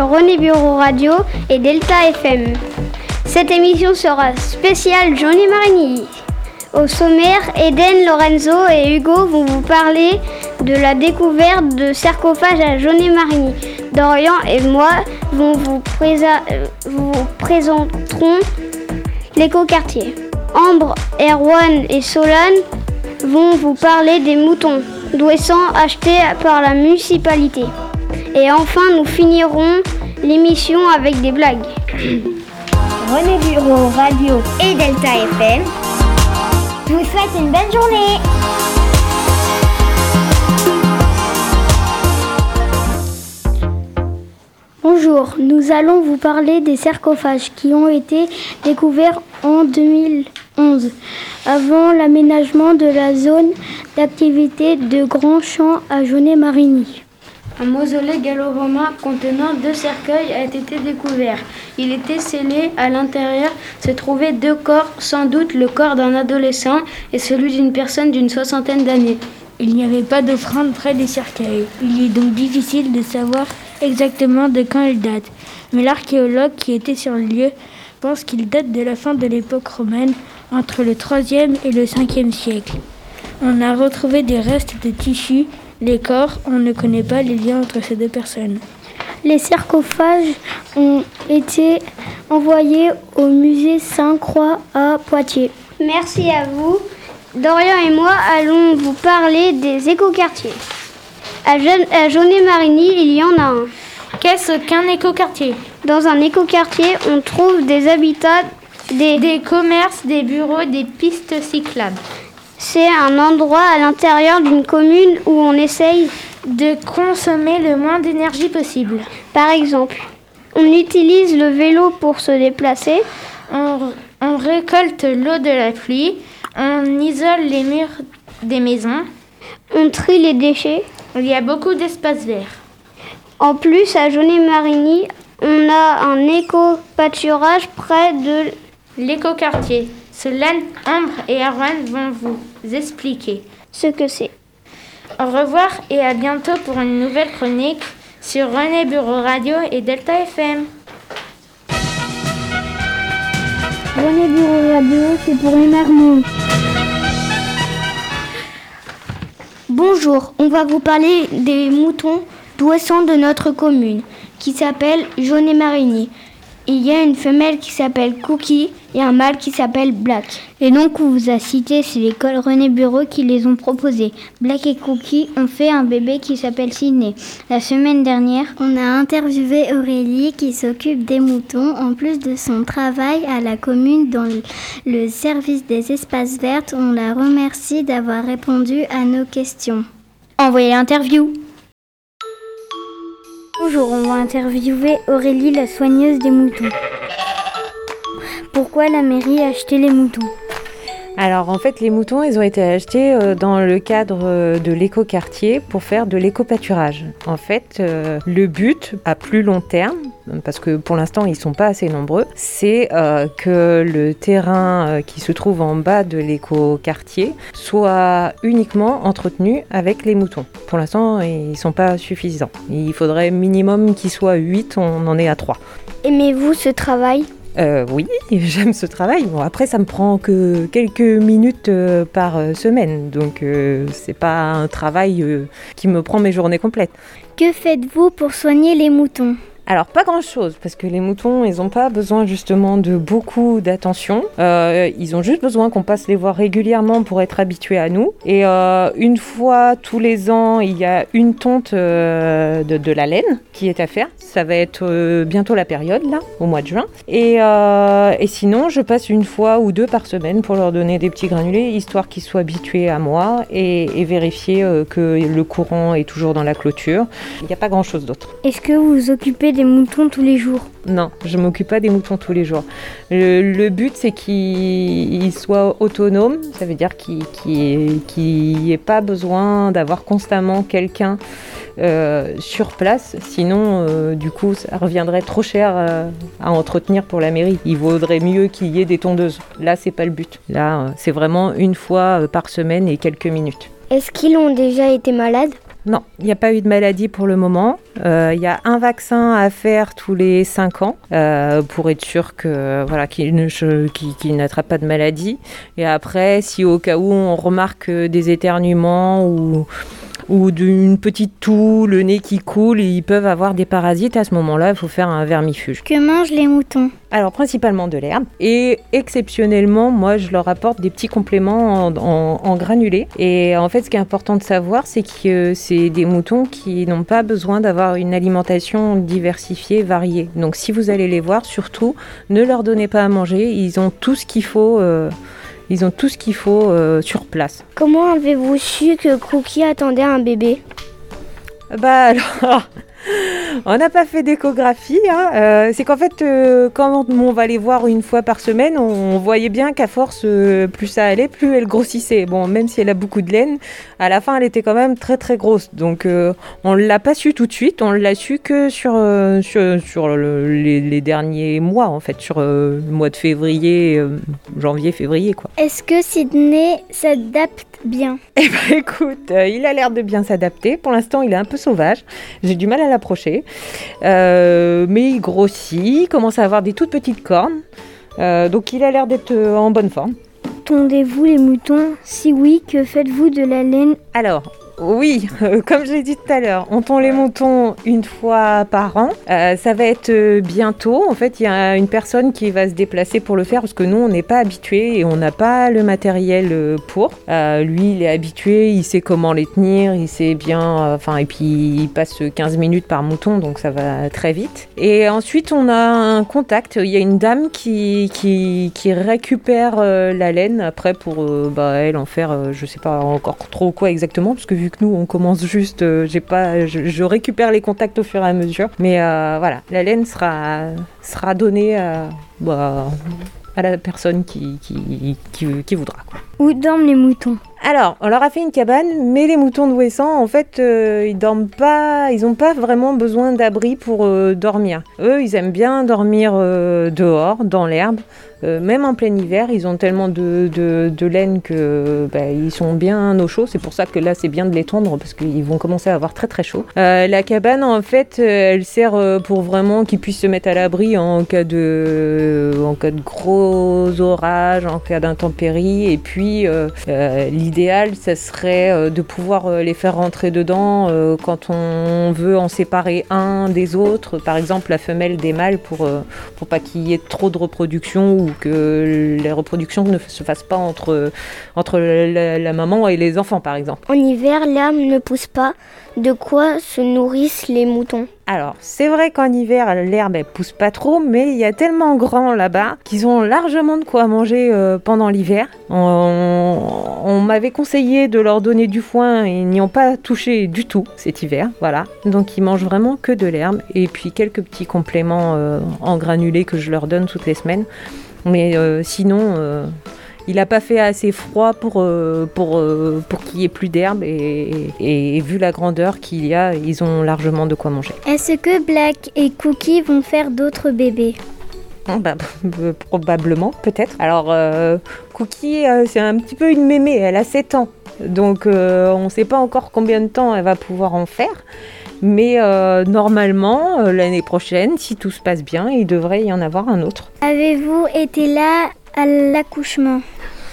René Bureau Radio et Delta FM. Cette émission sera spéciale Johnny Marigny. Au sommaire, Eden, Lorenzo et Hugo vont vous parler de la découverte de sarcophages à Johnny Marigny. Dorian et moi vous, euh, vous présenterons l'écoquartier. Ambre, Erwan et Solane vont vous parler des moutons, douessants achetés par la municipalité. Et enfin, nous finirons l'émission avec des blagues. René Bureau Radio et Delta FM je vous souhaite une bonne journée. Bonjour, nous allons vous parler des sarcophages qui ont été découverts en 2011, avant l'aménagement de la zone d'activité de Grand Champ à Jaunet-Marigny. Un mausolée gallo-romain contenant deux cercueils a été découvert. Il était scellé. À l'intérieur se trouvaient deux corps, sans doute le corps d'un adolescent et celui d'une personne d'une soixantaine d'années. Il n'y avait pas d'offrande près des cercueils. Il est donc difficile de savoir exactement de quand ils datent. Mais l'archéologue qui était sur le lieu pense qu'ils datent de la fin de l'époque romaine, entre le 3e et le 5e siècle. On a retrouvé des restes de tissus les corps, on ne connaît pas les liens entre ces deux personnes. Les sarcophages ont été envoyés au musée Saint-Croix à Poitiers. Merci à vous. Dorian et moi allons vous parler des écoquartiers. À, à Jaunet-Marigny, il y en a un. Qu'est-ce qu'un écoquartier? Dans un écoquartier, on trouve des habitats, des... des commerces, des bureaux, des pistes cyclables. C'est un endroit à l'intérieur d'une commune où on essaye de consommer le moins d'énergie possible. Par exemple, on utilise le vélo pour se déplacer. On, récolte l'eau de la pluie. On isole les murs des maisons. On trie les déchets. Il y a beaucoup d'espaces verts. En plus, à Jaunet-Marigny, on a un éco-pâturage près de l'écoquartier. Solane, Ambre et Arwan vont vous expliquer ce que c'est. Au revoir et à bientôt pour une nouvelle chronique sur René Bureau Radio et Delta FM. René Bureau Radio, c'est pour les Bonjour, on va vous parler des moutons douessants de notre commune qui s'appelle Jaunet Marigny il y a une femelle qui s'appelle Cookie et un mâle qui s'appelle Black. Et donc, on vous a cité, c'est l'école René Bureau qui les ont proposés. Black et Cookie ont fait un bébé qui s'appelle Sydney. La semaine dernière, on a interviewé Aurélie qui s'occupe des moutons en plus de son travail à la commune dans le service des espaces verts. On la remercie d'avoir répondu à nos questions. Envoyez l'interview. On va interviewer Aurélie, la soigneuse des moutons. Pourquoi la mairie a acheté les moutons? Alors en fait, les moutons, ils ont été achetés euh, dans le cadre euh, de l'éco-quartier pour faire de l'éco-pâturage. En fait, euh, le but à plus long terme, parce que pour l'instant ils sont pas assez nombreux, c'est que le terrain qui se trouve en bas de l'éco-quartier soit uniquement entretenu avec les moutons. Pour l'instant, ils sont pas suffisants. Il faudrait minimum qu'ils soient 8, on en est à 3. Aimez-vous ce travail? Euh, oui, j'aime ce travail. Bon, après, ça me prend que quelques minutes euh, par euh, semaine, donc c'est pas un travail qui me prend mes journées complètes. Que faites-vous pour soigner les moutons? Alors pas grand-chose, parce que les moutons, ils n'ont pas besoin justement de beaucoup d'attention. Euh, ils ont juste besoin qu'on passe les voir régulièrement pour être habitués à nous. Et euh, une fois tous les ans, il y a une tonte euh, de, la laine qui est à faire. Ça va être bientôt la période, là, au mois de juin. Et, et, sinon, je passe une fois ou deux par semaine pour leur donner des petits granulés, histoire qu'ils soient habitués à moi et, vérifier que le courant est toujours dans la clôture. Il n'y a pas grand-chose d'autre. Est-ce que vous vous occupez des moutons tous les jours Non, je m'occupe pas des moutons tous les jours. Le, but, c'est qu'ils soient autonomes. Ça veut dire qu'il n'y ait pas besoin d'avoir constamment quelqu'un euh, sur place. Sinon, euh, du coup, ça reviendrait trop cher euh, à entretenir pour la mairie. Il vaudrait mieux qu'il y ait des tondeuses. Là, c'est pas le but. Là, c'est vraiment une fois par semaine et quelques minutes. Est-ce qu'ils ont déjà été malades? Non, il n'y a pas eu de maladie pour le moment. Euh, il y a un vaccin à faire tous les 5 ans euh, pour être sûr que voilà qu'il n'attrape pas de maladie. Et après, si au cas où on remarque des éternuements ou ou d'une petite toux, le nez qui coule, ils peuvent avoir des parasites. À ce moment-là, il faut faire un vermifuge. Que mangent les moutons Alors, principalement de l'herbe. Et exceptionnellement, moi, je leur apporte des petits compléments en, granulés. Et en fait, ce qui est important de savoir, c'est que c'est des moutons qui n'ont pas besoin d'avoir une alimentation diversifiée, variée. Donc, si vous allez les voir, surtout, ne leur donnez pas à manger. Ils ont tout ce qu'il faut. Euh, ils ont tout ce qu'il faut euh, sur place. Comment avez-vous su que Cookie attendait un bébé? Bah alors, on n'a pas fait d'échographie. Hein. Euh, c'est qu'en fait, euh, quand on va les voir une fois par semaine, on, voyait bien qu'à force, euh, plus ça allait, plus elle grossissait. Bon, même si elle a beaucoup de laine, à la fin, elle était quand même très très grosse. Donc, on ne l'a pas su tout de suite. On l'a su que sur, sur, les, derniers mois, en fait, sur le mois de février, janvier, février, quoi. Est-ce que Sydney s'adapte bien Eh ben, écoute, il a l'air de bien s'adapter. Pour l'instant, il est un peu sauvage. J'ai du mal à l'approcher. Euh, mais il grossit, il commence à avoir des toutes petites cornes. Euh, donc il a l'air d'être euh, en bonne forme. Tondez-vous les moutons Si oui, que faites-vous de la laine? Alors, oui, comme je l'ai dit tout à l'heure, on tond les moutons une fois par an. Euh, ça va être euh, bientôt. En fait, il y a une personne qui va se déplacer pour le faire parce que nous, on n'est pas habitués et on n'a pas le matériel euh, pour. lui, il est habitué, il sait comment les tenir, il sait bien. Enfin, et puis il passe 15 minutes par mouton, donc ça va très vite. Et ensuite, on a un contact. Il y a une dame qui, qui, récupère la laine après pour bah, elle en faire, je sais pas encore trop quoi exactement, parce que vu nous, on commence juste, euh, j'ai pas, je, récupère les contacts au fur et à mesure. Mais euh, voilà, la laine sera, sera donnée à, bah, à la personne qui, qui, voudra. Où dorment les moutons? Alors, on leur a fait une cabane, mais les moutons d'Ouessant, en fait, euh, ils dorment pas, ils n'ont pas vraiment besoin d'abri pour dormir. Eux, ils aiment bien dormir dehors, dans l'herbe. Euh, même en plein hiver, ils ont tellement de, de, laine que bah, ils sont bien au chaud. C'est pour ça que là, c'est bien de les tondre parce qu'ils vont commencer à avoir très très chaud. Euh, la cabane, en fait, euh, elle sert pour vraiment qu'ils puissent se mettre à l'abri en cas de, en cas de gros orages, en cas d'intempéries. Et puis, l'idéal, ça serait de pouvoir les faire rentrer dedans quand on veut en séparer un des autres. Par exemple, la femelle des mâles pour, pour pas qu'il y ait trop de reproduction ou que les reproductions ne se fassent pas entre, entre la, maman et les enfants, par exemple. En hiver, l'herbe ne pousse pas. De quoi se nourrissent les moutons? Alors, c'est vrai qu'en hiver, l'herbe elle pousse pas trop, mais il y a tellement grand là-bas qu'ils ont largement de quoi manger euh, pendant l'hiver. On, m'avait conseillé de leur donner du foin et ils n'y ont pas touché du tout cet hiver, voilà. Donc ils mangent vraiment que de l'herbe et puis quelques petits compléments euh, en granulés que je leur donne toutes les semaines. Mais euh, sinon, il n'a pas fait assez froid pour, euh, pour, pour qu'il y ait plus d'herbe et, vu la grandeur qu'il y a, ils ont largement de quoi manger. Est-ce que Black et Cookie vont faire d'autres bébés? Ah, bah, probablement, peut-être. Alors, Cookie, c'est un petit peu une mémé, elle a 7 ans. Donc, on ne sait pas encore combien de temps elle va pouvoir en faire. Mais euh, normalement, euh, l'année prochaine, si tout se passe bien, il devrait y en avoir un autre. Avez-vous été là à l'accouchement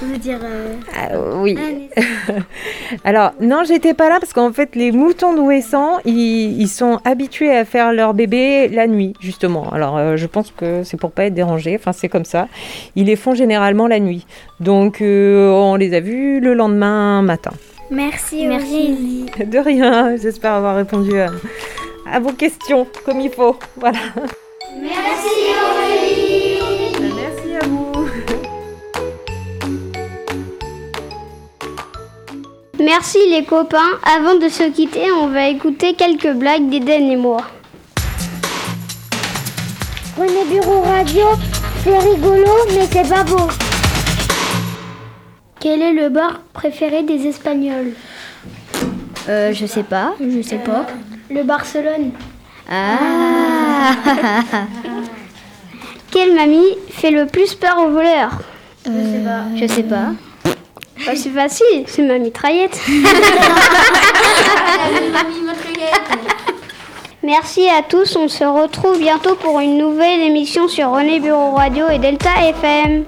je veux dire. Euh, ah, oui. Ah, Alors, non, j'étais pas là parce qu'en fait, les moutons d'Ouessant, ils, ils, sont habitués à faire leur bébé la nuit, justement. Alors, je pense que c'est pour pas être dérangé. Enfin, c'est comme ça. Ils les font généralement la nuit. Donc, on les a vus le lendemain matin. Merci, Merci. De rien, j'espère avoir répondu à, vos questions comme il faut. Voilà. Merci Merci les copains. Avant de se quitter, on va écouter quelques blagues d'Eden et moi. René Bureau Radio, c'est rigolo, mais c'est pas beau. Quel est le bar préféré des Espagnols? Euh, Je sais pas, je sais pas. Le Barcelone. Ah, Quelle mamie fait le plus peur aux voleurs? Je sais pas. Je sais pas. Bah, c'est facile, c'est ma mitraillette. Merci à tous, on se retrouve bientôt pour une nouvelle émission sur René Bureau Radio et Delta FM.